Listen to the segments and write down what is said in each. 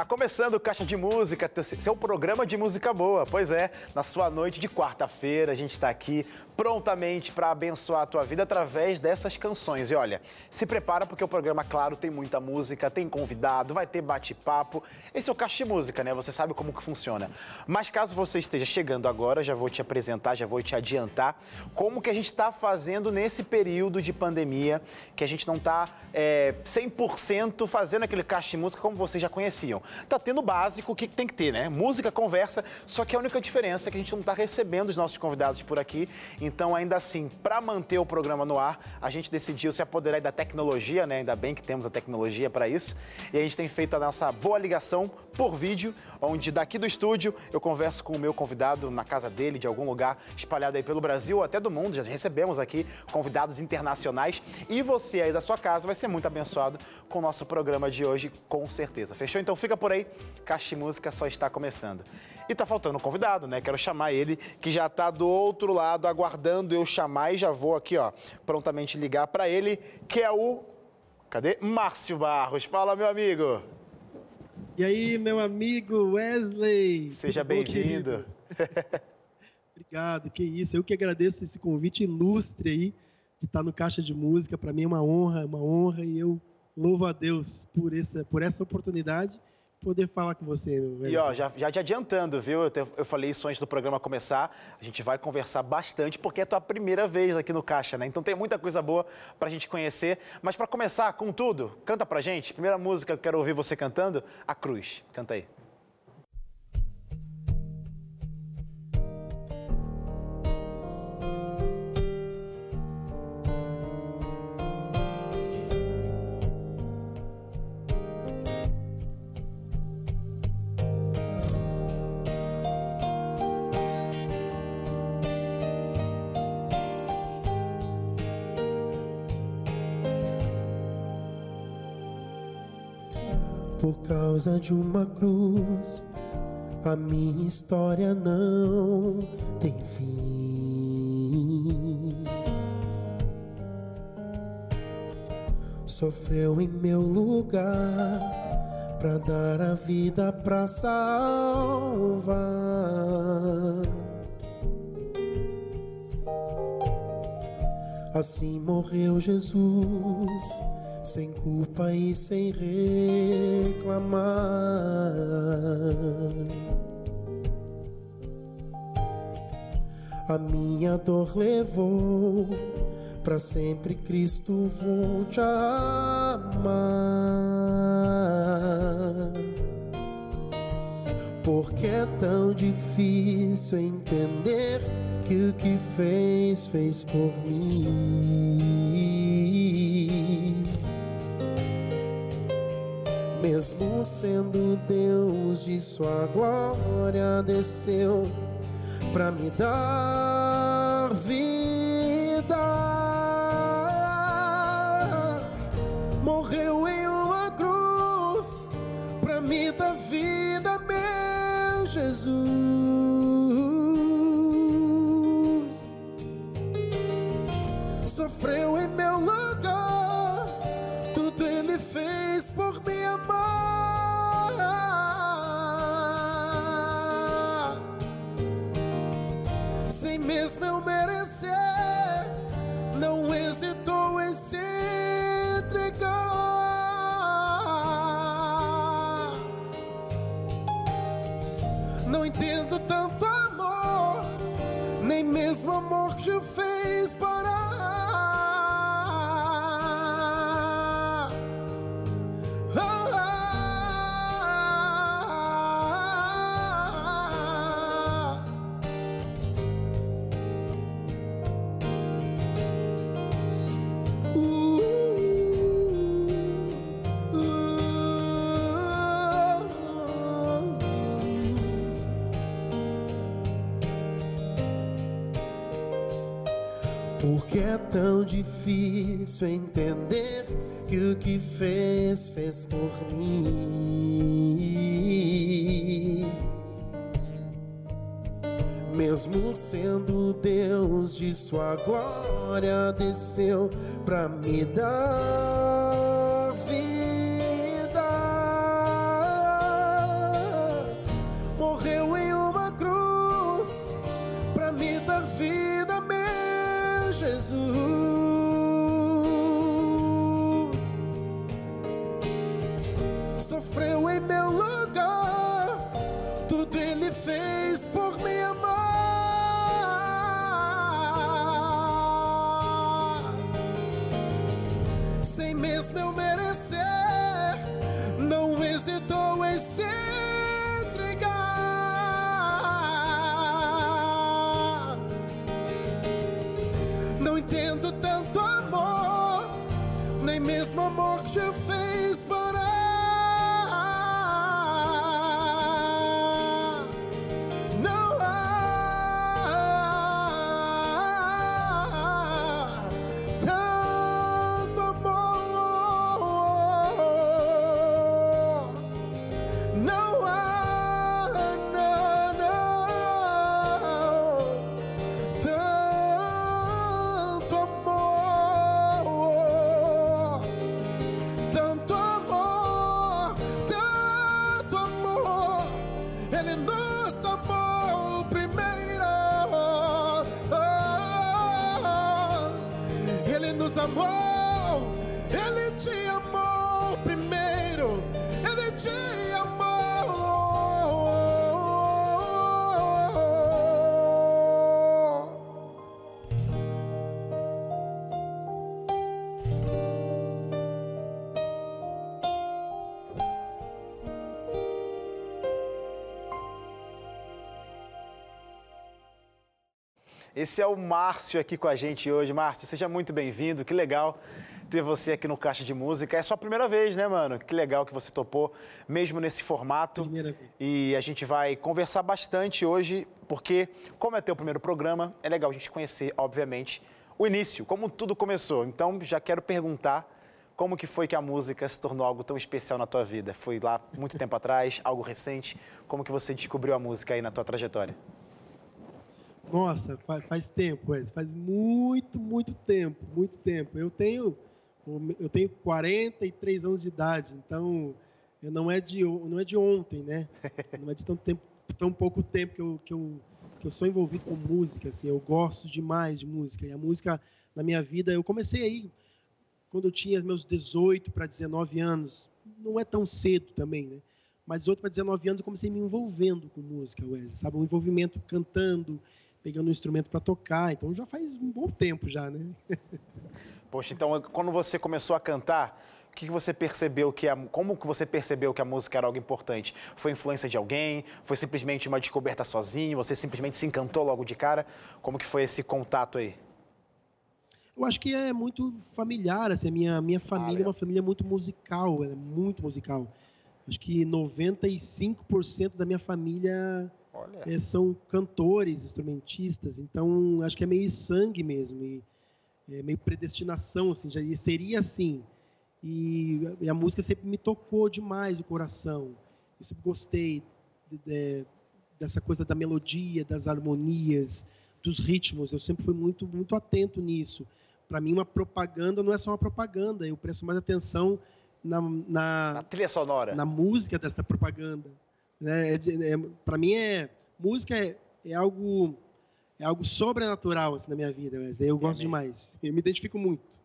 Tá começando o Caixa de Música, seu programa de música boa. Pois é, na sua noite de quarta-feira, a gente está aqui prontamente para abençoar a tua vida através dessas canções. E olha, se prepara porque o programa, claro, tem muita música, tem convidado, vai ter bate-papo. Esse é o Caixa de Música, né? Você sabe como que funciona. Mas caso você esteja chegando agora, já vou te apresentar, já vou te adiantar como que a gente está fazendo nesse período de pandemia, que a gente não está é, 100% fazendo aquele Caixa de Música como vocês já conheciam. Tá tendo o básico, que tem que ter, né? Música, conversa, só que a única diferença é que a gente não está recebendo os nossos convidados por aqui. Então, ainda assim, para manter o programa no ar, a gente decidiu se apoderar da tecnologia, né? Ainda bem que temos a tecnologia para isso. E a gente tem feito a nossa boa ligação por vídeo, onde daqui do estúdio eu converso com o meu convidado na casa dele, de algum lugar espalhado aí pelo Brasil ou até do mundo. Já recebemos aqui convidados internacionais. E você aí da sua casa vai ser muito abençoado com o nosso programa de hoje, com certeza. Fechou? Então fica por aí, Caixa Música só está começando. E tá faltando um convidado, né? Quero chamar ele, que já tá do outro lado, aguardando eu chamar e já vou aqui, ó, prontamente ligar para ele, que é o. Cadê? Márcio Barros. Fala, meu amigo. E aí, meu amigo Wesley. Seja bem-vindo. Obrigado, que isso. Eu que agradeço esse convite ilustre aí, que está no Caixa de Música. Para mim é uma honra, uma honra, e eu louvo a Deus por essa, por essa oportunidade poder falar com você. E ó, já, já te adiantando, viu? Eu, te, eu, falei isso antes do programa começar. A gente vai conversar bastante porque é a tua primeira vez aqui no Caixa, né? Então tem muita coisa boa pra gente conhecer. Mas para começar com tudo, canta pra gente. Primeira música que eu quero ouvir você cantando, A Cruz. Canta aí. Causa de uma cruz, a minha história não tem fim. Sofreu em meu lugar para dar a vida para salvar. Assim morreu Jesus sem culpa e sem reclamar. A minha dor levou para sempre Cristo vou te amar. Porque é tão difícil entender que o que fez, fez por mim. Mesmo sendo Deus de sua glória, desceu para me dar vida. Morreu em uma cruz para me dar vida, meu Jesus. Porque é tão difícil entender que o que fez, fez por mim. Mesmo sendo Deus de sua glória, desceu pra me dar Esse é o Márcio aqui com a gente hoje. Márcio, seja muito bem-vindo. Que legal ter você aqui no Caixa de Música. É sua primeira vez, né, mano? Que legal que você topou, mesmo nesse formato. Primeira vez. E a gente vai conversar bastante hoje, porque, como é teu primeiro programa, é legal a gente conhecer, obviamente, o início, como tudo começou. Então, já quero perguntar como que foi que a música se tornou algo tão especial na tua vida? Foi lá muito tempo atrás, algo recente? Como que você descobriu a música aí na tua trajetória? Nossa, faz, faz tempo, Wes, faz muito, muito tempo, muito tempo. Eu tenho, eu tenho 43 anos de idade, então eu não é de, não é de ontem, né? Não é de tão, tempo, tão pouco tempo que eu, que, eu, que eu sou envolvido com música, assim, eu gosto demais de música. E a música na minha vida, eu comecei aí quando eu tinha meus 18 para 19 anos. Não é tão cedo também, né? Mas 18 para 19 anos eu comecei me envolvendo com música, Wesley, sabe? Um envolvimento cantando, pegando um instrumento para tocar. Então já faz um bom tempo já, né? Poxa, então quando você começou a cantar, o que você percebeu que a, como que você percebeu que a música era algo importante? Foi influência de alguém? Foi simplesmente uma descoberta sozinho? Você simplesmente se encantou logo de cara? Como que foi esse contato aí? Eu acho que é muito familiar, assim, a minha, minha família é legal. uma família muito musical, é muito musical. Acho que 95% da minha família Olha. eh, são cantores, instrumentistas, então acho que é meio sangue mesmo, e é meio predestinação, assim, já seria assim. E, e a música sempre me tocou demais o coração. Eu sempre gostei de- de- dessa coisa da melodia, das harmonias, dos ritmos. Eu sempre fui muito, muito atento nisso. Para mim, uma propaganda não é só uma propaganda. Eu presto mais atenção na, Na na, trilha sonora. na música dessa propaganda. Né? É é, para mim, é música é, é algo é algo sobrenatural assim, na minha vida. Mas eu gosto demais. Eu me identifico muito.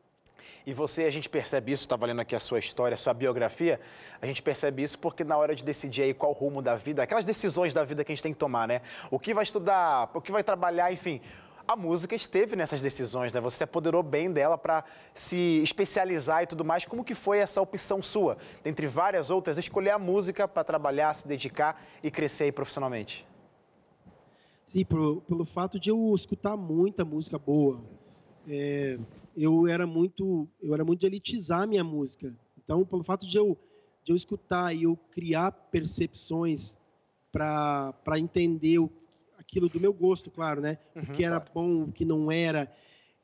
E você, a gente percebe isso, estava lendo aqui a sua história, a sua biografia, a gente percebe isso porque na hora de decidir aí qual rumo da vida, aquelas decisões da vida que a gente tem que tomar, né? O que vai estudar, o que vai trabalhar, enfim. A música esteve nessas decisões, né? Você se apoderou bem dela para se especializar e tudo mais. Como que foi essa opção sua, dentre várias outras, escolher a música para trabalhar, se dedicar e crescer profissionalmente? Sim, pelo fato de eu escutar muita música boa. É, eu era muito, eu era muito de elitizar a minha música. Então, pelo fato de eu, de eu escutar e eu criar percepções para entender o, aquilo do meu gosto, claro, né? o que era claro. bom, o que não era,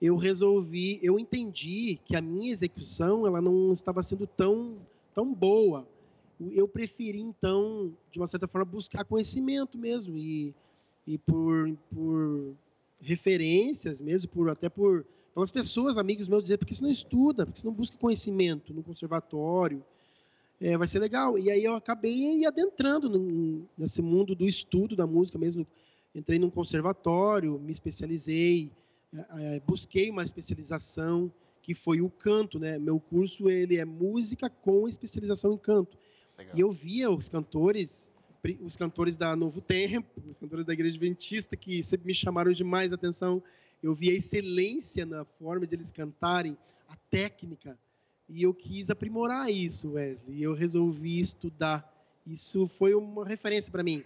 eu resolvi, eu entendi que a minha execução ela não estava sendo tão, tão boa. Eu preferi, então, de uma certa forma, buscar conhecimento mesmo e, e por, por referências mesmo, por até por pelas pessoas, amigos meus, dizer porque você não estuda, porque você não busca conhecimento no conservatório, é, vai ser legal. E aí eu acabei adentrando nesse mundo do estudo da música mesmo. Entrei num conservatório, me especializei, é, busquei uma especialização que foi o canto, né? Meu curso ele é música com especialização em canto. Legal. E eu via os cantores, os cantores da Novo Tempo, os cantores da Igreja Adventista que sempre me chamaram demais a atenção. Eu via a excelência na forma de eles cantarem, a técnica. E eu quis aprimorar isso, Wesley. E eu resolvi estudar. Isso foi uma referência para mim.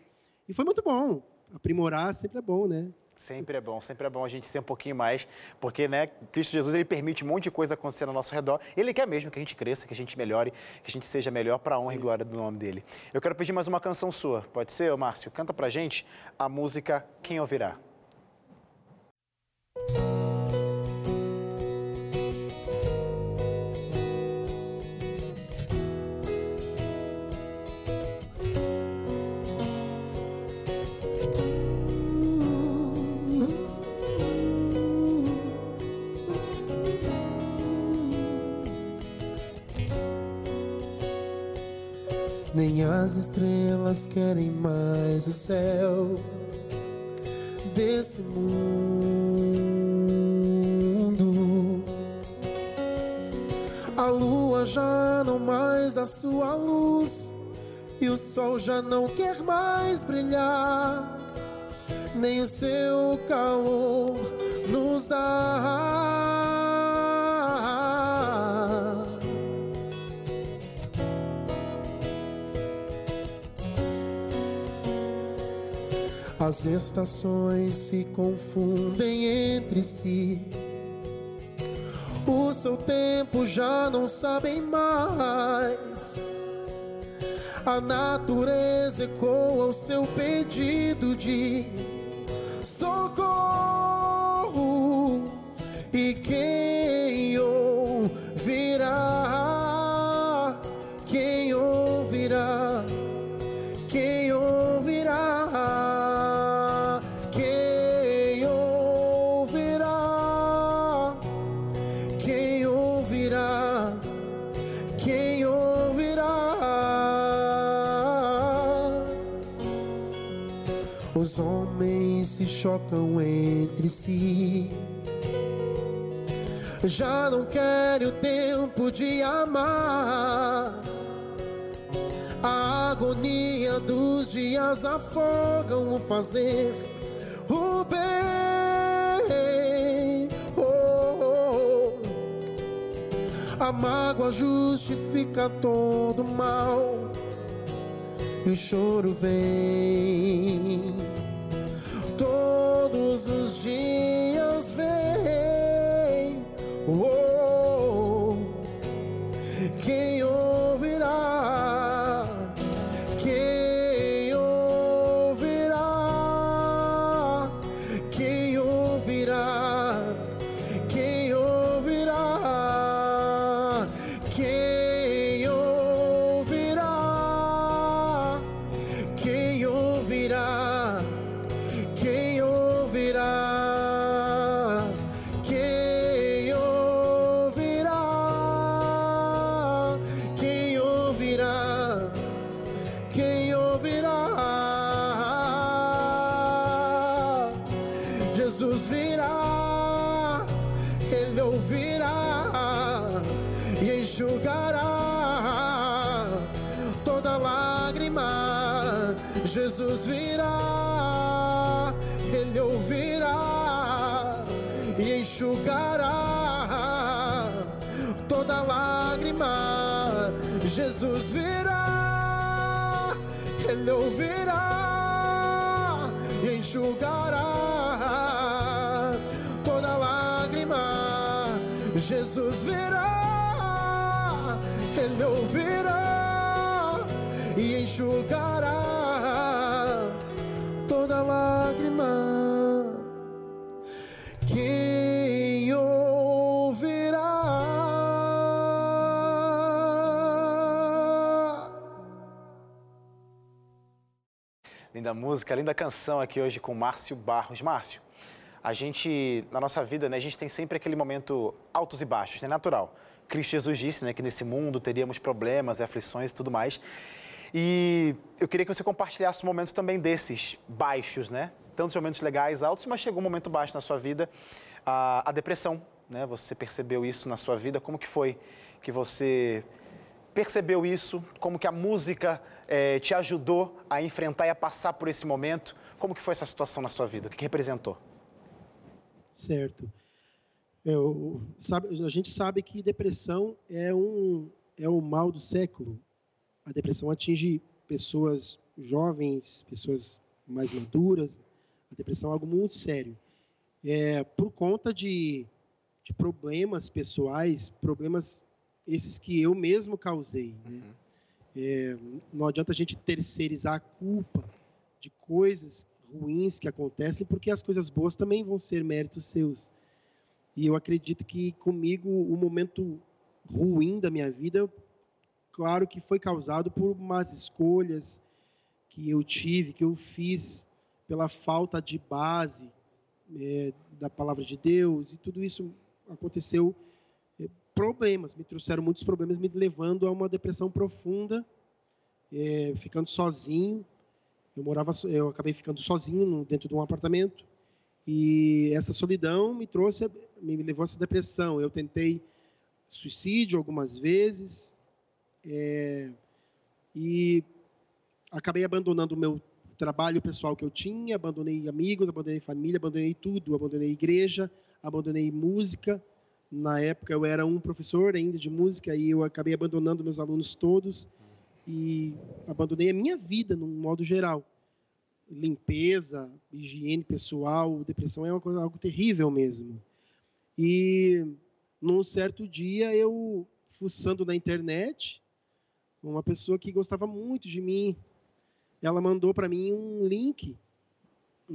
E foi muito bom. Aprimorar sempre é bom, né? Sempre é bom, sempre é bom a gente ser um pouquinho mais, porque, né, Cristo Jesus, ele permite um monte de coisa acontecer ao nosso redor. Ele quer mesmo que a gente cresça, que a gente melhore, que a gente seja melhor para a honra e glória do nome dele. Eu quero pedir mais uma canção sua, pode ser, Márcio? Canta pra gente a música Quem Ouvirá. Nem as estrelas querem mais o céu desse mundo. A lua já não mais dá sua luz e o sol já não quer mais brilhar, nem o seu calor As estações se confundem entre si. O seu tempo já não sabem mais. A natureza ecoa o seu pedido de socorro. Os homens se chocam entre si. Já não quero o tempo de amar. A agonia dos dias afogam o fazer o bem. Oh, oh, oh. A mágoa justifica todo mal e o choro vem. Todos os dias Jesus virá, Ele ouvirá e enxugará toda lágrima. Jesus virá, Ele ouvirá e enxugará música, linda canção aqui hoje com Márcio Barros. Márcio, a gente, na nossa vida, né, a gente tem sempre aquele momento altos e baixos, é né, natural. Cristo Jesus disse né, que nesse mundo teríamos problemas, aflições e tudo mais. E eu queria que você compartilhasse um momento também desses baixos, né? Tantos momentos legais, altos, mas chegou um momento baixo na sua vida. a, a depressão, né? Você percebeu isso na sua vida? Como que foi que você percebeu isso? Como que a música é, te ajudou a enfrentar e a passar por esse momento? Como que foi essa situação na sua vida? O que, que representou? Certo. Eu, sabe, a gente sabe que depressão é um, é um mal do século. A depressão atinge pessoas jovens, pessoas mais maduras. A depressão é algo muito sério. É, por conta de, de problemas pessoais, problemas esses que eu mesmo causei. Né? Uhum. É, não adianta a gente terceirizar a culpa de coisas ruins que acontecem, porque as coisas boas também vão ser méritos seus. E eu acredito que comigo o momento ruim da minha vida, claro que foi causado por más escolhas que eu tive, que eu fiz pela falta de base é, da palavra de Deus e tudo isso aconteceu problemas me trouxeram muitos problemas me levando a uma depressão profunda é, ficando sozinho eu morava eu acabei ficando sozinho dentro de um apartamento e essa solidão me trouxe me levou a essa depressão eu tentei suicídio algumas vezes é, e acabei abandonando o meu trabalho pessoal que eu tinha, abandonei amigos, abandonei família, abandonei tudo, abandonei igreja, abandonei música. Na época eu era um professor ainda de música e eu acabei abandonando meus alunos todos e abandonei a minha vida no modo geral. Limpeza, higiene pessoal, depressão é uma coisa algo terrível mesmo. E num certo dia eu fuçando na internet, uma pessoa que gostava muito de mim, ela mandou para mim um link.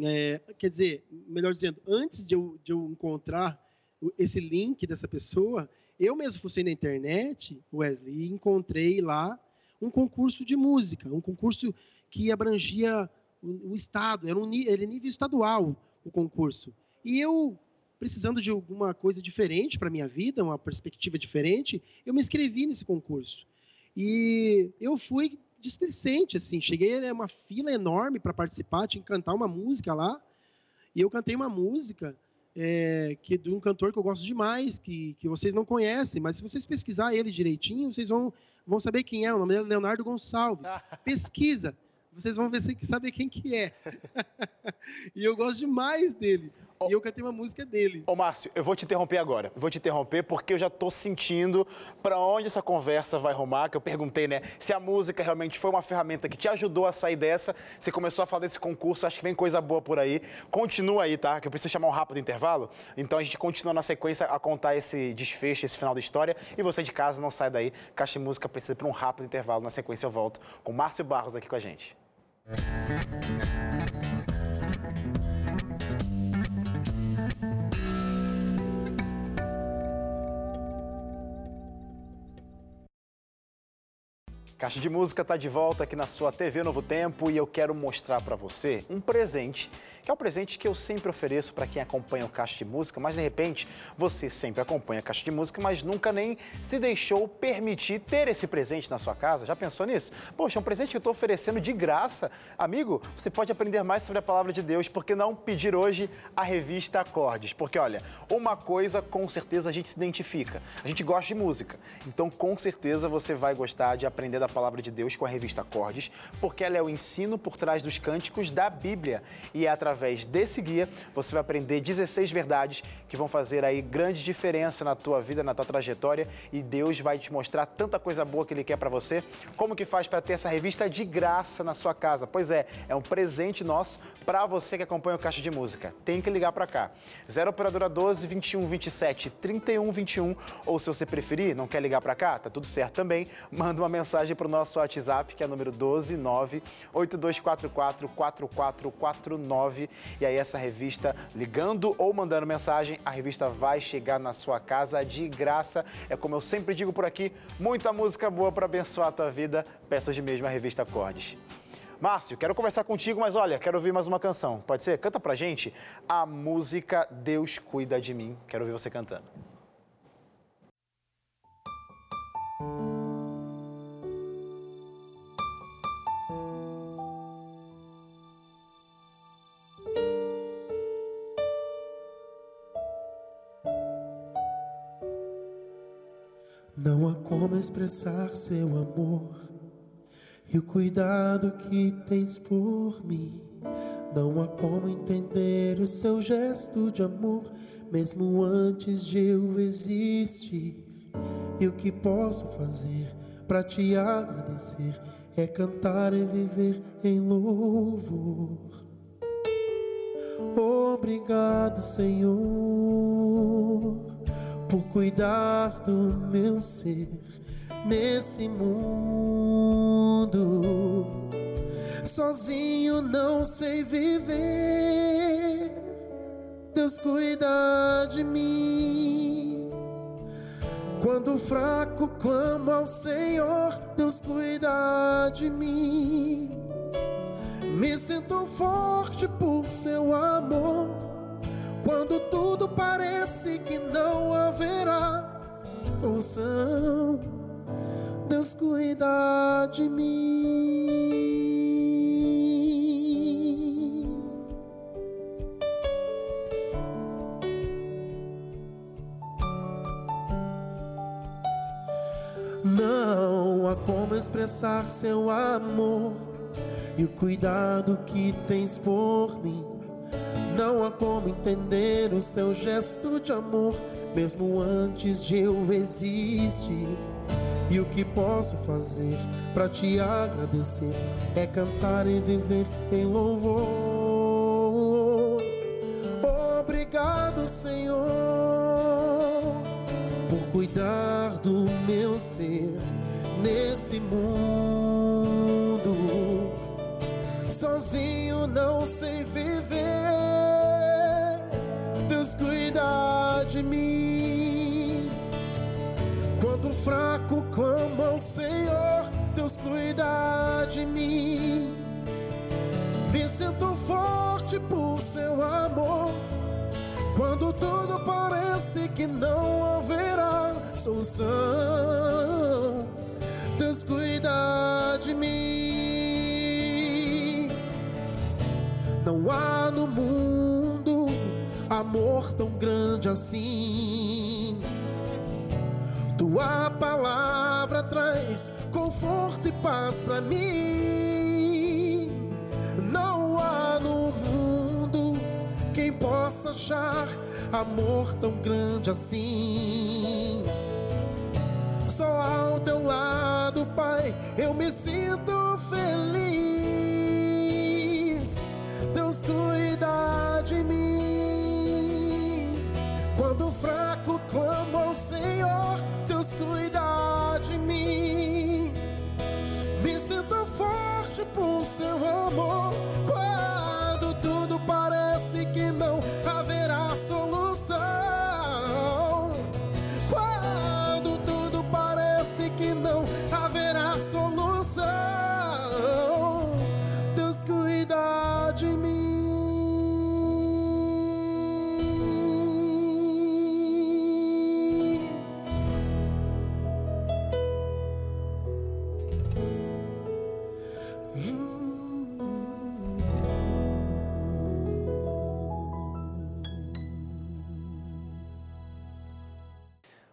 É, quer dizer, melhor dizendo, antes de eu, de eu encontrar esse link dessa pessoa, eu mesmo fui na internet, Wesley, e encontrei lá um concurso de música, um concurso que abrangia o, o estado, era, um, era nível estadual o concurso. E eu, precisando de alguma coisa diferente para minha vida, uma perspectiva diferente, eu me inscrevi nesse concurso. E eu fui displicente, assim. Cheguei, era uma fila enorme para participar, tinha que cantar uma música lá. E eu cantei uma música é, que de um cantor que eu gosto demais, que, que vocês não conhecem, mas se vocês pesquisar ele direitinho, vocês vão, vão saber quem é. O nome é Leonardo Gonçalves. Pesquisa, vocês vão ver, saber quem que é. e eu gosto demais dele. E eu cantei uma música dele. Ô, Márcio, eu vou te interromper agora. vou te interromper porque eu já tô sentindo para onde essa conversa vai rumar. Que eu perguntei, né, se a música realmente foi uma ferramenta que te ajudou a sair dessa. Você começou a falar desse concurso, acho que vem coisa boa por aí. Continua aí, tá? Que eu preciso chamar um rápido intervalo. Então a gente continua na sequência a contar esse desfecho, esse final da história. E você de casa não sai daí. Caixa de Música precisa para um rápido intervalo. Na sequência eu volto com Márcio Barros aqui com a gente. Música Caixa de Música está de volta aqui na sua TV Novo Tempo e eu quero mostrar para você um presente que é o presente que eu sempre ofereço para quem acompanha o Caixa de Música, mas de repente você sempre acompanha a Caixa de Música, mas nunca nem se deixou permitir ter esse presente na sua casa. Já pensou nisso? Poxa, é um presente que eu estou oferecendo de graça. Amigo, você pode aprender mais sobre a palavra de Deus, porque não pedir hoje a revista Acordes? Porque olha, uma coisa com certeza a gente se identifica. A gente gosta de música. Então, com certeza você vai gostar de aprender da palavra de Deus com a revista Acordes, porque ela é o ensino por trás dos cânticos da Bíblia e é através através desse guia, você vai aprender 16 verdades que vão fazer aí grande diferença na tua vida, na tua trajetória e Deus vai te mostrar tanta coisa boa que Ele quer para você. Como que faz para ter essa revista de graça na sua casa? Pois é, é um presente nosso para você que acompanha o Caixa de Música. Tem que ligar para cá. 0 Operadora 12 21 27 31 21 ou se você preferir, não quer ligar para cá, tá tudo certo também, manda uma mensagem para o nosso WhatsApp, que é número 12 9 8244 4449 e aí essa revista, ligando ou mandando mensagem, a revista vai chegar na sua casa de graça. É como eu sempre digo por aqui, muita música boa para abençoar a tua vida. Peça de mesmo a revista Acordes. Márcio, quero conversar contigo, mas olha, quero ouvir mais uma canção. Pode ser? Canta pra gente a música Deus Cuida de Mim. Quero ouvir você cantando. Expressar seu amor e o cuidado que tens por mim. Não há como entender o seu gesto de amor, mesmo antes de eu existir. E o que posso fazer para te agradecer é cantar e viver em louvor. Obrigado, Senhor, por cuidar do meu ser nesse mundo. Sozinho não sei viver, Deus cuida de mim. Quando fraco clamo ao Senhor, Deus cuida de mim. Me sinto forte por seu amor. Quando tudo parece que não haverá solução, Deus cuida de mim. Não há como expressar seu amor e o cuidado que tens por mim. Não há como entender o seu gesto de amor, mesmo antes de eu existir. E o que posso fazer para te agradecer é cantar e viver em louvor. Obrigado, Senhor, por cuidar do meu ser nesse mundo sozinho não sei viver. Deus cuida de mim. Fraco clamo ao Senhor, Deus cuida de mim. Me sinto forte por seu amor. Quando tudo parece que não haverá solução, Deus cuida de mim. Não há no mundo amor tão grande assim. Tua palavra traz conforto e paz para mim. Não há no mundo quem possa achar amor tão grande assim. Só ao teu lado, Pai, eu me sinto feliz. Deus cuida de mim. Quando fraco por seu amor.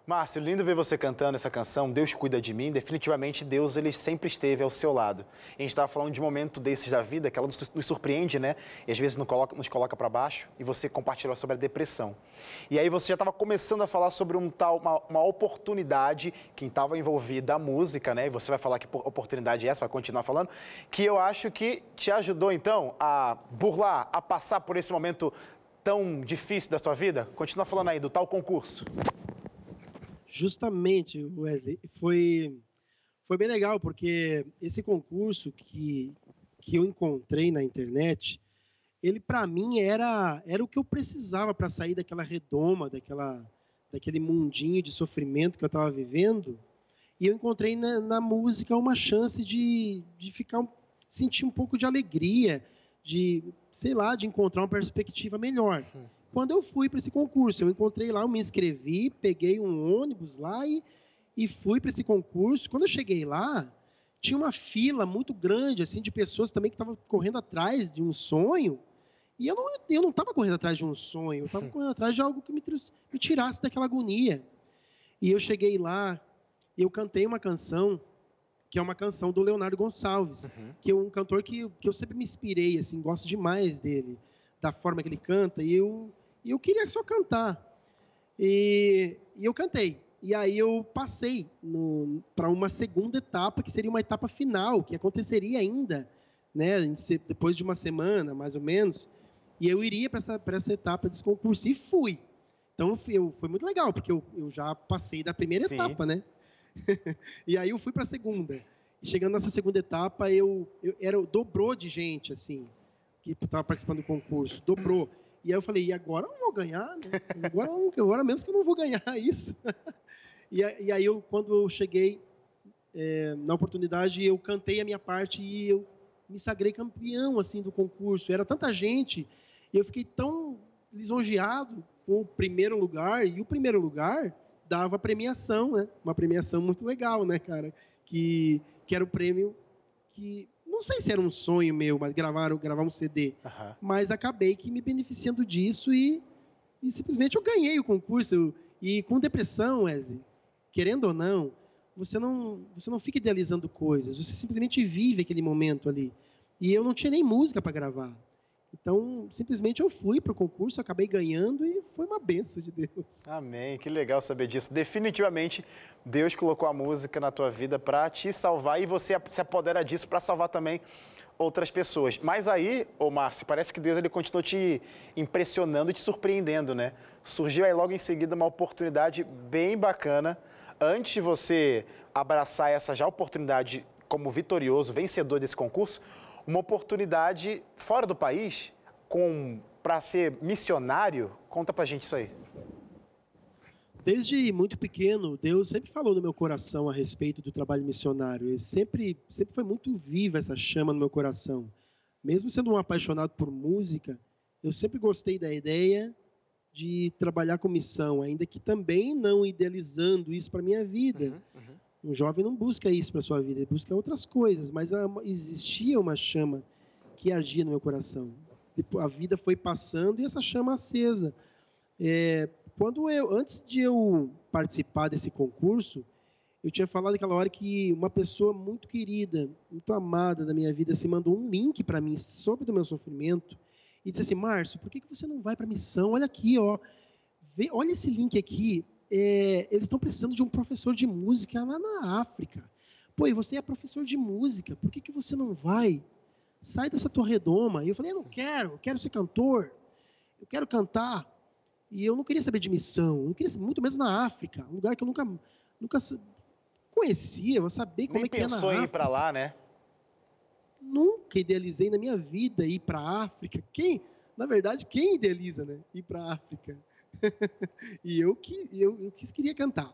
Márcio, lindo ver você cantando essa canção, Deus cuida de mim. Definitivamente, Deus ele sempre esteve ao seu lado. A gente estava falando de um momento desses da vida que ela nos surpreende, né? E às vezes nos coloca, nos coloca para baixo. E você compartilhou sobre a depressão. E aí você já estava começando a falar sobre um tal, uma, uma oportunidade que estava envolvida a música, né? E você vai falar que oportunidade é essa, vai continuar falando. Que eu acho que te ajudou, então, a burlar, a passar por esse momento tão difícil da sua vida. Continua falando aí do tal concurso. Justamente, Wesley, foi, foi bem legal, porque esse concurso que, que eu encontrei na internet, ele para mim era, era o que eu precisava para sair daquela redoma, daquela, daquele mundinho de sofrimento que eu estava vivendo. E eu encontrei na, na, música uma chance de, de ficar sentir um pouco de alegria, de, sei lá, de encontrar uma perspectiva melhor. Quando eu fui para esse concurso. Eu encontrei lá, eu me inscrevi, peguei um ônibus lá e, e fui para esse concurso. Quando eu cheguei lá, tinha uma fila muito grande assim de pessoas também que estavam correndo atrás de um sonho. E eu não eu não estava correndo atrás de um sonho, eu estava correndo atrás de algo que me, me tirasse daquela agonia. E eu cheguei lá eu cantei uma canção que é uma canção do Leonardo Gonçalves, uhum. que é um cantor que, que eu sempre me inspirei, assim, gosto demais dele, da forma que ele canta, e eu, e eu queria só cantar. E, e eu cantei. E aí eu passei para uma segunda etapa, que seria uma etapa final, que aconteceria ainda, né, depois de uma semana, mais ou menos. E eu iria para essa, essa etapa desse concurso e fui. Então eu, foi muito legal, porque eu, eu já passei da primeira Sim. etapa, né? e aí eu fui para a segunda. E chegando nessa segunda etapa, eu, eu era dobrou de gente assim que estava participando do concurso, dobrou. E aí eu falei, e agora eu não vou ganhar, né? Agora, agora mesmo que eu não vou ganhar isso. e, e aí eu, quando eu cheguei é, na oportunidade, eu cantei a minha parte e eu me sagrei campeão assim do concurso. Era tanta gente e eu fiquei tão lisonjeado com o primeiro lugar e o primeiro lugar dava premiação, né? Uma premiação muito legal, né, cara? Que, que era o prêmio que não sei se era um sonho meu, mas gravar, gravar um CD. Uhum. Mas acabei que me beneficiando disso e, e simplesmente eu ganhei o concurso. e com depressão, Wesley, querendo ou não, você não, você não fica idealizando coisas, você simplesmente vive aquele momento ali. E eu não tinha nem música para gravar. Então, simplesmente eu fui para o concurso, acabei ganhando e foi uma benção de Deus. Amém, que legal saber disso. Definitivamente, Deus colocou a música na tua vida para te salvar e você se apodera disso para salvar também outras pessoas. Mas aí, ô Márcio, parece que Deus ele continuou te impressionando e te surpreendendo, né? Surgiu aí logo em seguida uma oportunidade bem bacana. Antes de você abraçar essa já oportunidade como vitorioso, vencedor desse concurso, uma oportunidade fora do país com para ser missionário. Conta pra gente isso aí. Desde muito pequeno, Deus sempre falou no meu coração a respeito do trabalho missionário. Ele sempre, sempre foi muito viva essa chama no meu coração. Mesmo sendo um apaixonado por música, eu sempre gostei da ideia de trabalhar com missão, ainda que também não idealizando isso para minha vida. Uhum, uhum. Um jovem não busca isso para sua vida, ele busca outras coisas, mas existia uma chama que ardia no meu coração. A vida foi passando e essa chama acesa. É, quando eu, antes de eu participar desse concurso, eu tinha falado aquela hora que uma pessoa muito querida, muito amada da minha vida, se mandou um link para mim sobre o meu sofrimento e disse assim: Márcio, por que, que você não vai para a missão? Olha aqui, ó, Vê, olha esse link aqui é, eles estão precisando de um professor de música lá na África. Pô, e você é professor de música, por que, que você não vai? Sai dessa tua redoma. E eu falei, eu não quero, eu quero ser cantor, eu quero cantar. E eu não queria saber de missão, eu não queria muito menos na África, um lugar que eu nunca, nunca conhecia, vou saber como Nem é que é na África. pensou em ir para lá, né? Nunca idealizei na minha vida ir para a África. Quem, na verdade, quem idealiza, né? Ir para a África. e eu que eu, eu quis, queria cantar.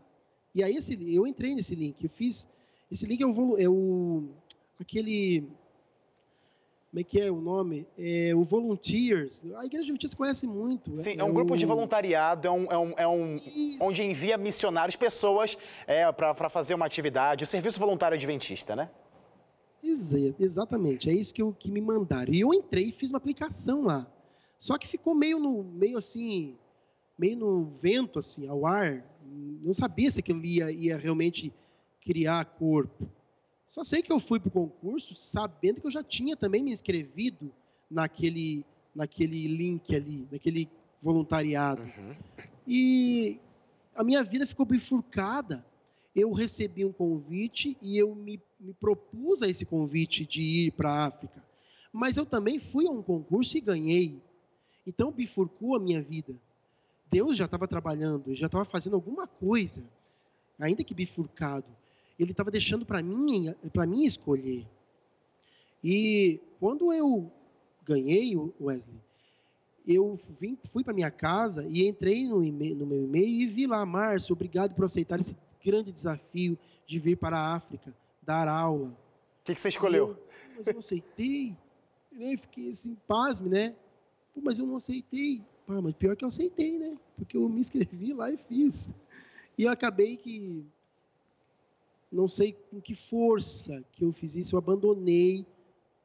E aí esse, eu entrei nesse link. Eu fiz esse link é o, é o aquele como é que é o nome? É o Volunteers. A Igreja Adventista conhece muito. Sim, é, é um grupo o... de voluntariado, é um, é um, é um onde envia missionários, pessoas é, para fazer uma atividade, o serviço voluntário adventista, né? Exatamente, é isso que, eu, que me mandaram. E eu entrei e fiz uma aplicação lá. Só que ficou meio, no, meio assim, meio no vento, assim, ao ar. Não sabia se aquilo ia, ia realmente criar corpo. Só sei que eu fui para o concurso sabendo que eu já tinha também me inscrevido naquele, naquele link ali, naquele voluntariado. Uhum. E a minha vida ficou bifurcada. Eu recebi um convite e eu me, me propus a esse convite de ir para a África. Mas eu também fui a um concurso e ganhei. Então bifurcou a minha vida. Deus já estava trabalhando, já estava fazendo alguma coisa, ainda que bifurcado. Ele estava deixando para mim, para mim escolher. E quando eu ganhei o Wesley, eu vim, fui para minha casa e entrei no, no meu e-mail e vi lá, Márcio, obrigado por aceitar esse grande desafio de vir para a África, dar aula. O que, que, você escolheu? Eu, mas eu aceitei. Eu fiquei assim, pasme, né? Pô, mas eu não aceitei. Pá, mas pior que eu aceitei, né? Porque eu me inscrevi lá e fiz. E eu acabei que não sei com que força que eu fiz isso, eu abandonei,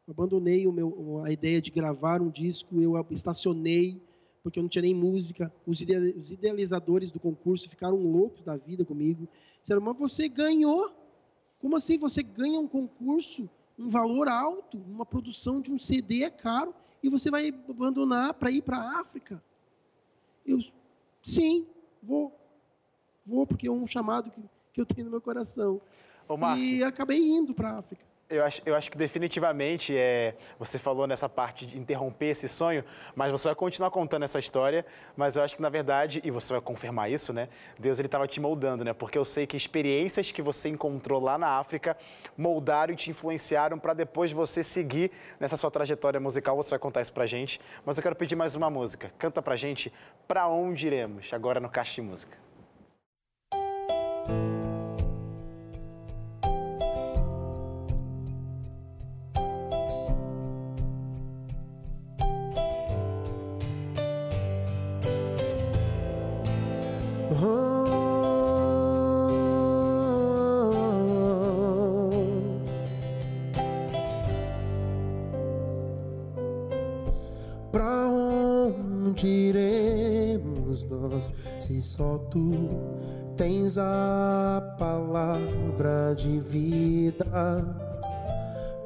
abandonei o meu, a ideia de gravar um disco, eu estacionei, porque eu não tinha nem música. Os idealizadores do concurso ficaram loucos da vida comigo. Disseram, mas você ganhou. Como assim você ganha um concurso, um valor alto, uma produção de um CD é caro, e você vai abandonar para ir para a África? Eu, sim, vou. Vou, porque é um chamado que, que eu tenho no meu coração. Ô, Márcio, e acabei indo para a África. Eu acho, eu acho que definitivamente é, você falou nessa parte de interromper esse sonho, mas você vai continuar contando essa história. Mas eu acho que na verdade, e você vai confirmar isso, né? Deus ele estava te moldando, né? Porque eu sei que experiências que você encontrou lá na África moldaram e te influenciaram para depois você seguir nessa sua trajetória musical. Você vai contar isso pra gente. Mas eu quero pedir mais uma música. Canta pra gente Pra Onde Iremos, agora no Caixa de Música.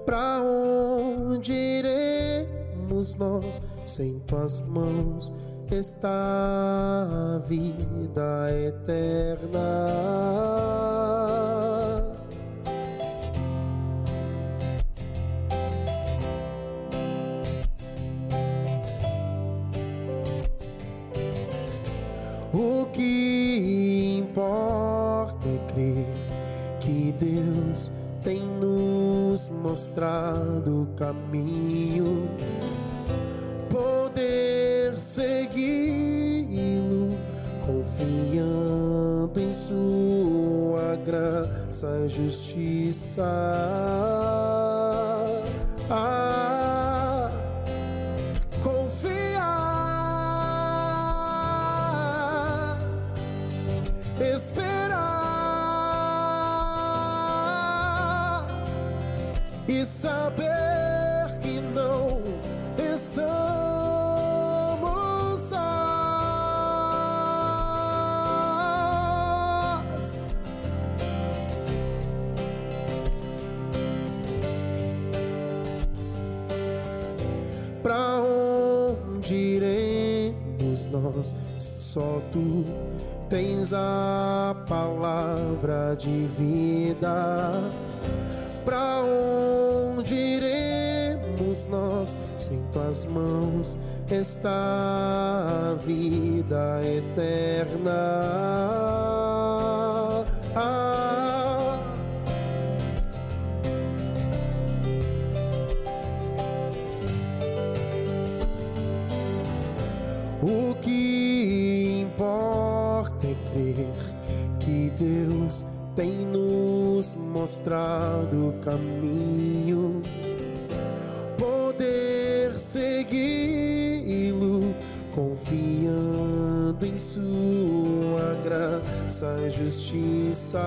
Pra onde iremos nós sem tuas mãos? Está a vida eterna. Mostrado o caminho, poder segui-lo, confiando em Sua graça e justiça. Ah, Só tu tens a palavra de vida. Onde onde iremos nós? Sem tuas mãos está a vida eterna. Deus tem nos mostrado o caminho, poder segui-lo, confiando em Sua graça e justiça.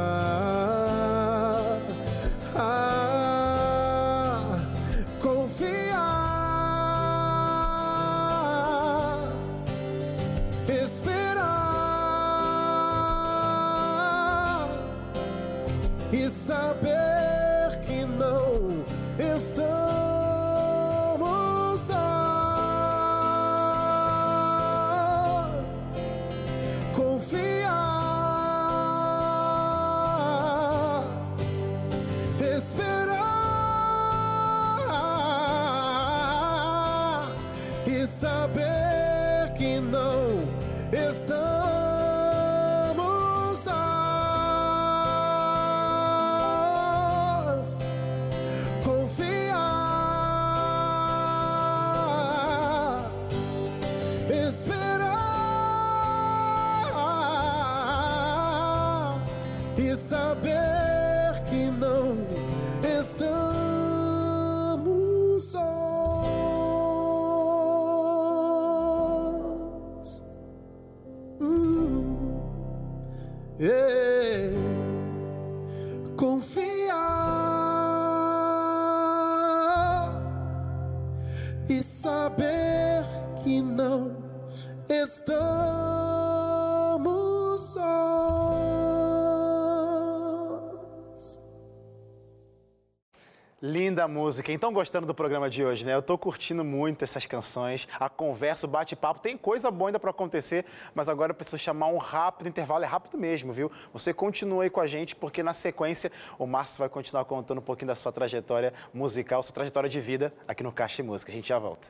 Linda música. Então, gostando do programa de hoje, né? Eu tô curtindo muito essas canções, a conversa, o bate-papo. Tem coisa boa ainda para acontecer, mas agora eu preciso chamar um rápido intervalo. É rápido mesmo, viu? Você continua aí com a gente, porque na sequência o Márcio vai continuar contando um pouquinho da sua trajetória musical, sua trajetória de vida aqui no Caixa de Música. A gente já volta.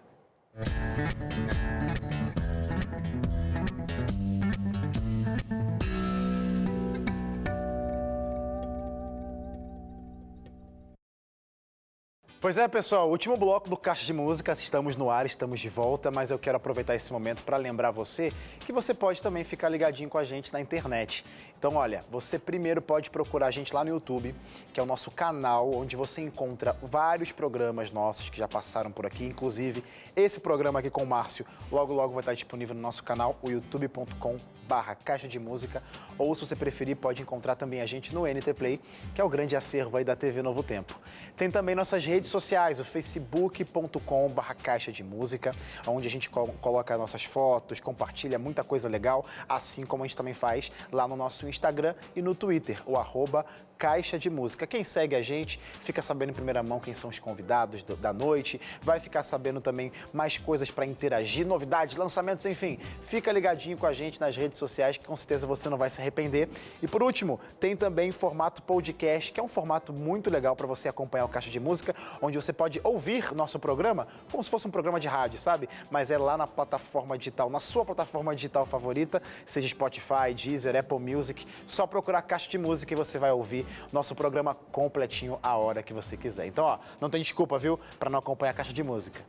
Pois é, pessoal, último bloco do Caixa de Música. Estamos no ar, estamos de volta, mas eu quero aproveitar esse momento para lembrar você que você pode também ficar ligadinho com a gente na internet. Então, olha, você primeiro pode procurar a gente lá no YouTube, que é o nosso canal, onde você encontra vários programas nossos que já passaram por aqui, inclusive esse programa aqui com o Márcio, logo logo vai estar disponível no nosso canal, o youtube.com barra Caixa de Música, ou se você preferir, pode encontrar também a gente no NT Play, que é o grande acervo aí da TV Novo Tempo. Tem também nossas redes sociais, o facebook.com barra Caixa de Música, onde a gente coloca nossas fotos, compartilha muita coisa legal, assim como a gente também faz lá no nosso Instagram e no Twitter, o arroba Caixa de Música. Quem segue a gente fica sabendo em primeira mão quem são os convidados do, da noite, vai ficar sabendo também mais coisas para interagir, novidades, lançamentos, enfim. Fica ligadinho com a gente nas redes sociais que com certeza você não vai se arrepender. E por último, tem também formato podcast, que é um formato muito legal para você acompanhar o Caixa de Música, onde você pode ouvir nosso programa como se fosse um programa de rádio, sabe? Mas é lá na plataforma digital, na sua plataforma digital favorita, seja Spotify, Deezer, Apple Music, só procurar Caixa de Música e você vai ouvir nosso programa completinho a hora que você quiser. Então, ó, não tem desculpa, viu, para não acompanhar a caixa de música.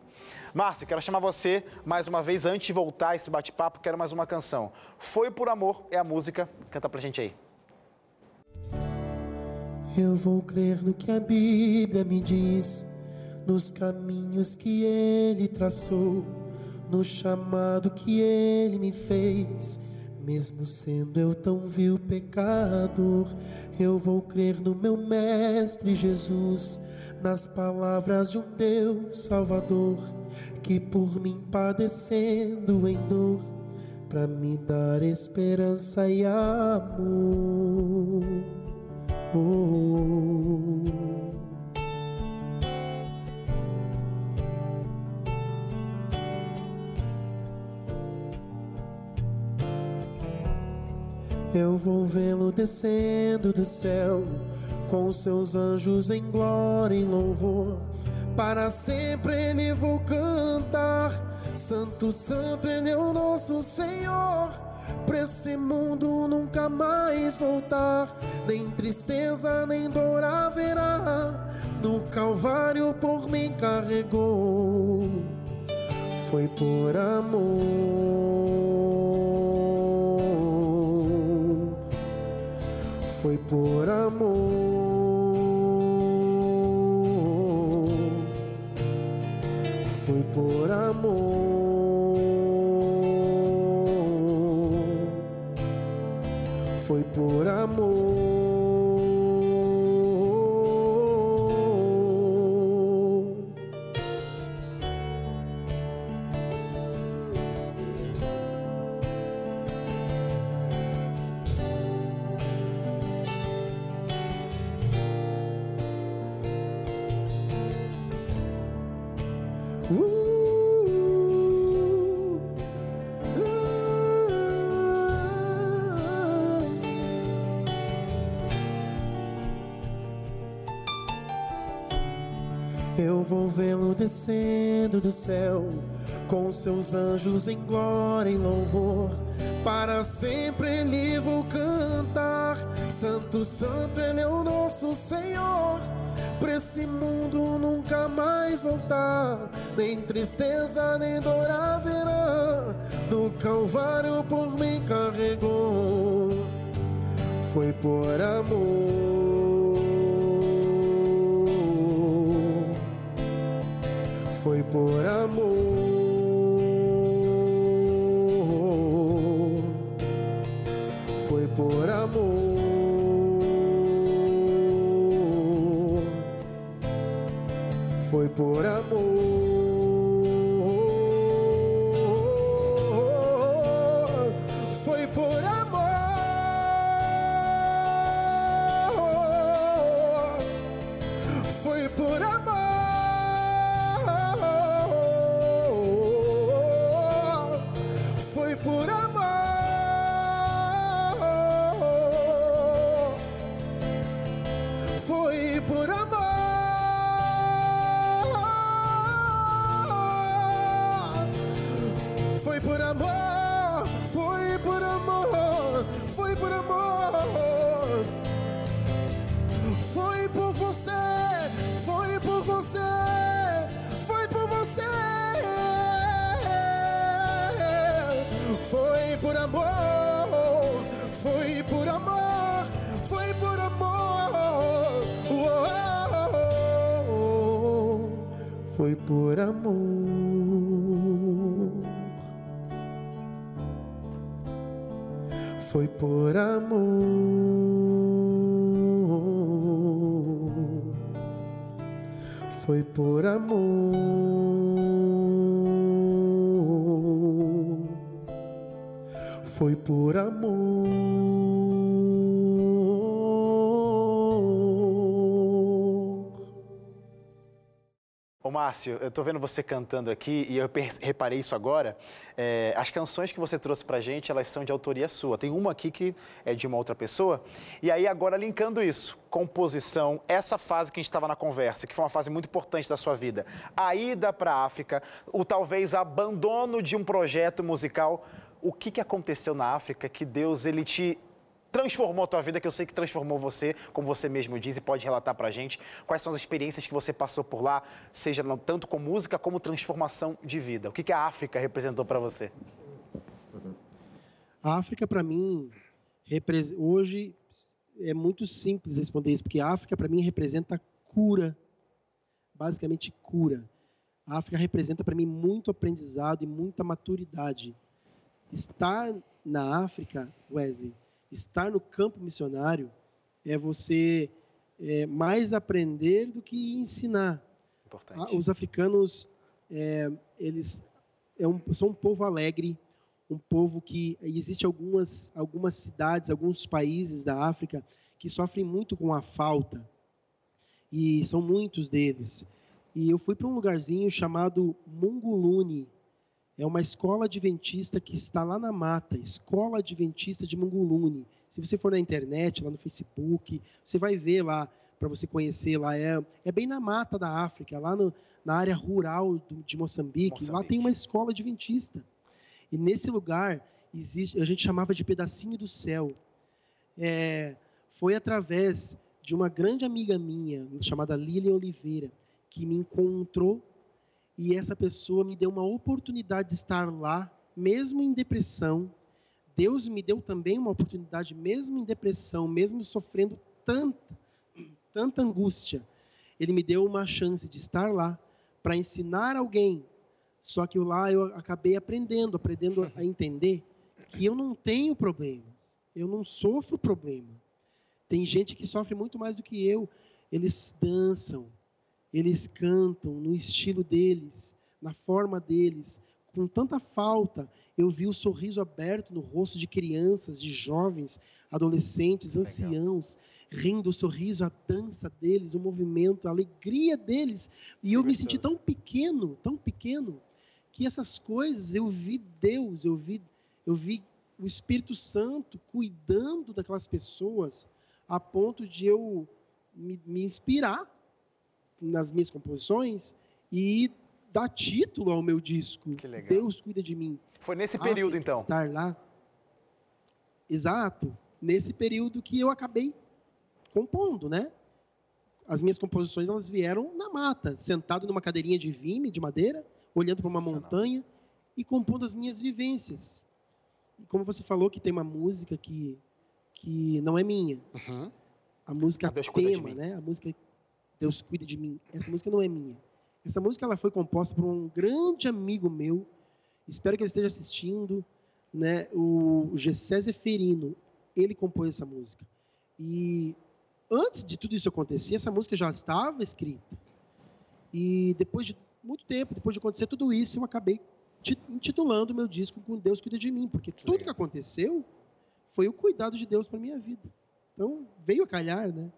Márcio, quero chamar você mais uma vez antes de voltar esse bate-papo, quero mais uma canção. Foi por amor é a música. Canta pra gente aí. Eu vou crer no que a Bíblia me diz, nos caminhos que ele traçou, no chamado que ele me fez mesmo sendo eu tão vil pecador, eu vou crer no meu Mestre Jesus, nas palavras de um Deus Salvador, que por mim padecendo em dor, para me dar esperança e amor. Oh, oh, oh. Eu vou vê-lo descendo do céu, com seus anjos em glória e louvor. Para sempre ele vou cantar. Santo, Santo, Ele é o nosso Senhor. Pra esse mundo nunca mais voltar. Nem tristeza, nem dor haverá. No Calvário por mim carregou. Foi por amor. Foi por amor, descendo do céu, com seus anjos em glória e louvor. Para sempre ele vou cantar. Santo, Santo, Ele é o nosso Senhor. Para esse mundo nunca mais voltar. Nem tristeza, nem dor haverá. No Calvário por mim carregou. Foi por amor. Por amor, foi por amor, foi por amor. Foi por amor. Ô Márcio, eu tô vendo você cantando aqui e eu reparei isso agora. É, as canções que você trouxe pra gente, elas são de autoria sua. Tem uma aqui que é de uma outra pessoa. E aí agora linkando isso, composição, essa fase que a gente estava na conversa, que foi uma fase muito importante da sua vida. A ida para a África, o talvez abandono de um projeto musical. O que, que aconteceu na África que Deus ele te transformou a tua vida, que eu sei que transformou você, como você mesmo diz, e pode relatar pra gente quais são as experiências que você passou por lá, seja tanto com música como transformação de vida. O que, que a África representou pra você? A África, para mim, hoje é muito simples responder isso, porque a África, para mim, representa cura. Basicamente, cura. A África representa, para mim, muito aprendizado e muita maturidade. Estar na África, Wesley, estar no campo missionário, é você é, mais aprender do que ensinar. Importante. Ah, Os africanos, é, eles é um- são um povo alegre, um povo que existe algumas algumas cidades, alguns países da África que sofrem muito com a falta e são muitos deles. E eu fui para um lugarzinho chamado Munguluni. É uma escola adventista que está lá na mata, Escola Adventista de Munguluni. Se você for na internet, lá no Facebook, você vai ver lá para você conhecer lá. É, é bem na mata da África, lá no, na área rural do- de Moçambique. Lá Moçambique. tem uma escola adventista. E nesse lugar existe, a gente chamava de pedacinho do céu. É, foi através de uma grande amiga minha, chamada Lilian Oliveira, que me encontrou e essa pessoa me deu uma oportunidade de estar lá, mesmo em depressão. Deus me deu também uma oportunidade, mesmo em depressão, mesmo sofrendo tanta, tanta angústia. Ele me deu uma chance de estar lá para ensinar alguém. Só que lá eu acabei aprendendo, aprendendo a entender que eu não tenho problemas, eu não sofro problema. Tem gente que sofre muito mais do que eu. Eles dançam, eles cantam no estilo deles, na forma deles, com tanta falta. Eu vi o sorriso aberto no rosto de crianças, de jovens, adolescentes, Legal. anciãos, rindo, o sorriso, a dança deles, o movimento, a alegria deles. E eu me senti tão pequeno, tão pequeno, que essas coisas eu vi Deus, eu vi, eu vi o Espírito Santo cuidando daquelas pessoas a ponto de eu me, me inspirar nas minhas composições e dar título ao meu disco. Que legal. Deus cuida de mim. Foi nesse período, África, então. Estar lá. Exato. Nesse período que eu acabei compondo, né? As minhas composições elas vieram na mata, sentado numa cadeirinha de vime, de madeira, olhando para uma montanha e compondo as minhas vivências. E como você falou que tem uma música que que não é minha, Uhum. a música tema, né? A música Deus cuida de mim. Essa música não é minha. Essa música ela foi composta por um grande amigo meu. Espero que ele esteja assistindo, né? O Gessé Zeferino. Ele compôs essa música. E antes de tudo isso acontecer, essa música já estava escrita. E depois de muito tempo, depois de acontecer tudo isso, eu acabei ti- intitulando o meu disco com Deus cuida de mim, porque tudo que aconteceu foi o cuidado de Deus para minha vida. Então, veio a calhar, né?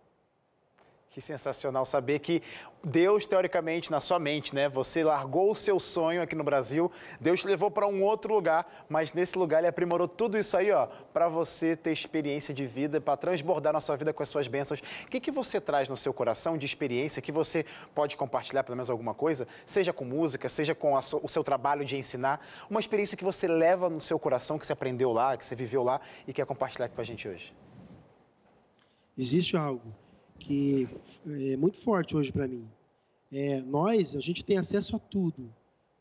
Que sensacional saber que Deus, teoricamente, na sua mente, né? Você largou o seu sonho aqui no Brasil, Deus te levou para um outro lugar, mas nesse lugar Ele aprimorou tudo isso aí, ó, para você ter experiência de vida, para transbordar na sua vida com as suas bênçãos. O que, que você traz no seu coração de experiência que você pode compartilhar, pelo menos alguma coisa, seja com música, seja com o seu trabalho de ensinar, uma experiência que você leva no seu coração, que você aprendeu lá, que você viveu lá e quer compartilhar aqui com a gente hoje? Existe algo que é muito forte hoje para mim. É, nós, a gente tem acesso a tudo.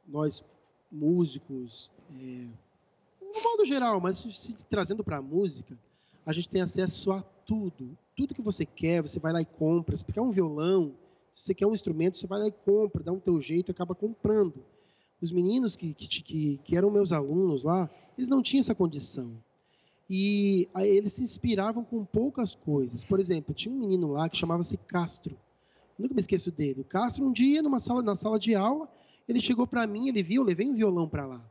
Nós, músicos, é, no modo geral, mas se, trazendo para a música, a gente tem acesso a tudo. Tudo que você quer, você vai lá e compra. Se quer um violão, se você quer um instrumento, você vai lá e compra, dá um teu jeito e acaba comprando. Os meninos que, que, que eram meus alunos lá, eles não tinham essa condição e eles se inspiravam com poucas coisas. Por exemplo, tinha um menino lá que chamava-se Castro. Eu nunca me esqueço dele. O Castro, um dia, numa sala, na sala de aula, ele chegou para mim, ele viu, eu levei um violão para lá.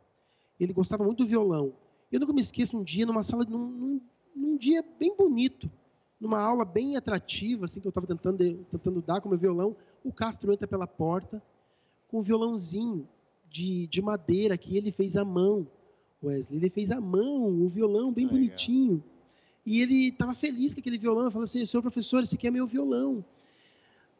Ele gostava muito do violão. Eu nunca me esqueço um dia, numa sala, num, num, num dia bem bonito, numa aula bem atrativa, assim, que eu estava tentando, tentando dar com meu violão, o Castro entra pela porta com um violãozinho de, de madeira que ele fez à mão. Wesley. Ele fez à mão, um violão bem Legal. bonitinho. E ele estava feliz com aquele violão. Falou assim: senhor professor, esse aqui é meu violão.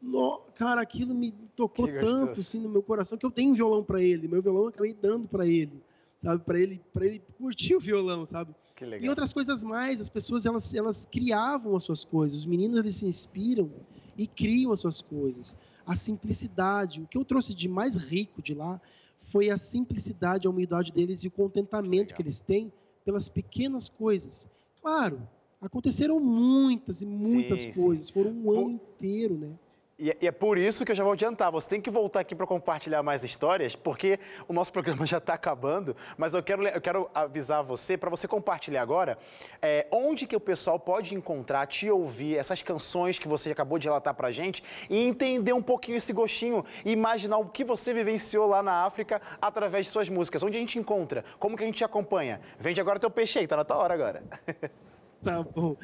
No, cara, aquilo me tocou tanto assim, no meu coração que eu tenho um violão para ele. Meu violão eu acabei dando para ele, sabe? Para ele, para ele curtir o violão, sabe? E outras coisas mais. As pessoas elas, elas criavam as suas coisas. Os meninos eles se inspiram e criam as suas coisas. A simplicidade. O que eu trouxe de mais rico de lá foi a simplicidade, a humildade deles e o contentamento Legal. que eles têm pelas pequenas coisas. Claro, aconteceram muitas e muitas sim, coisas, sim. foram um ano inteiro, né? E, é por isso que eu já vou adiantar. Você tem que voltar aqui para compartilhar mais histórias, porque o nosso programa já está acabando. Mas eu quero, eu quero avisar você, para você compartilhar agora, é, onde que o pessoal pode encontrar, te ouvir, essas canções que você acabou de relatar para gente e entender um pouquinho esse gostinho e imaginar o que você vivenciou lá na África através de suas músicas. Onde a gente encontra? Como que a gente te acompanha? Vende agora teu peixe aí, tá na tua hora agora. Tá bom.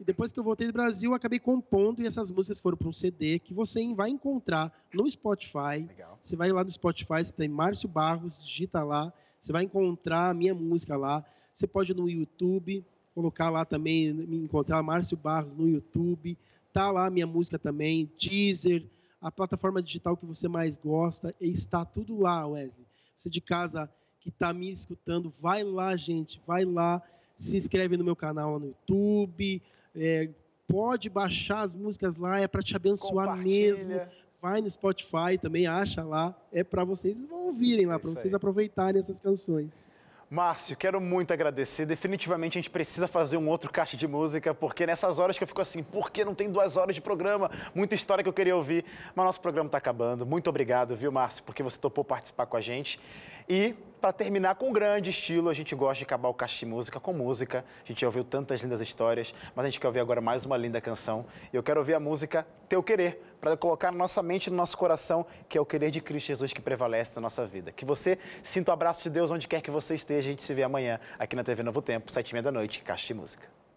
E depois que eu voltei do Brasil, acabei compondo e essas músicas foram para um CD que você vai encontrar no Spotify. Legal. Você vai lá no Spotify, você tem Márcio Barros, digita lá, você vai encontrar a minha música lá. Você pode ir no YouTube, colocar lá também, me encontrar Márcio Barros no YouTube. Tá lá a minha música também, Deezer, a plataforma digital que você mais gosta, está tudo lá, Wesley. Você de casa que está me escutando, vai lá, gente, vai lá, se inscreve no meu canal lá no YouTube, é, pode baixar as músicas lá, é para te abençoar mesmo. Vai no Spotify também, acha lá. É para vocês ouvirem lá, para vocês aproveitarem essas canções. Márcio, quero muito agradecer. Definitivamente a gente precisa fazer um outro caixa de música, porque nessas horas que eu fico assim, por que não tem duas horas de programa? Muita história que eu queria ouvir, mas nosso programa está acabando. Muito obrigado, viu, Márcio, porque você topou participar com a gente. E, para terminar com grande estilo, a gente gosta de acabar o caixa de música com música. A gente já ouviu tantas lindas histórias, mas a gente quer ouvir agora mais uma linda canção. E eu quero ouvir a música Teu Querer, para colocar na nossa mente no nosso coração, que é o querer de Cristo Jesus que prevalece na nossa vida. Que você sinta o abraço de Deus onde quer que você esteja. A gente se vê amanhã aqui na TV Novo Tempo, sete e meia da noite, Caixa de Música.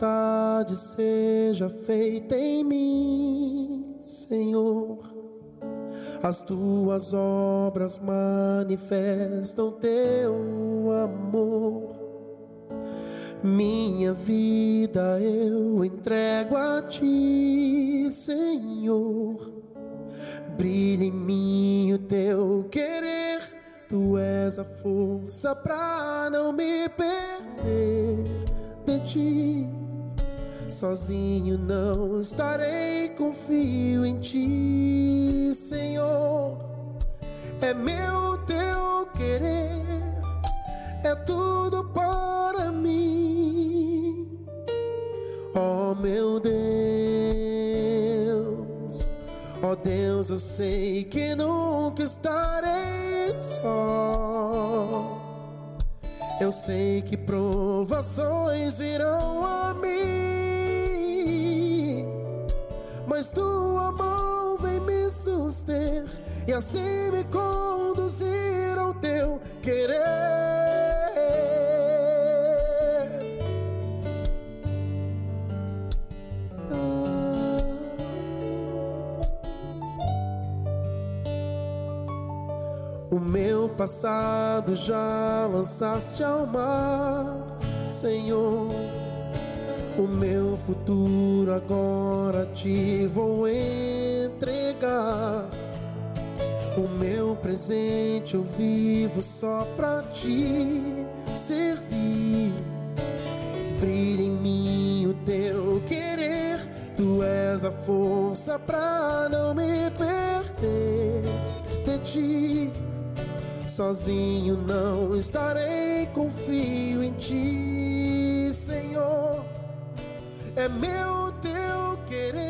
Vontade seja feita em mim, Senhor. As tuas obras manifestam teu amor. Minha vida eu entrego a ti, Senhor. Brilha em mim o teu querer. Tu és a força para não me perder de ti. Sozinho não estarei, confio em ti, Senhor. É meu teu querer, é tudo para mim. Oh meu Deus, oh Deus, eu sei que nunca estarei só. Eu sei que provações virão pois tua mão vem me suster e assim me conduzir ao teu querer. Ah. O meu passado já lançaste ao mar, Senhor. O meu agora te vou entregar. O meu presente eu vivo só pra te servir. Brilha em mim o teu querer. Tu és a força pra não me perder de ti. Sozinho não estarei, confio em ti, Senhor. É meu teu querer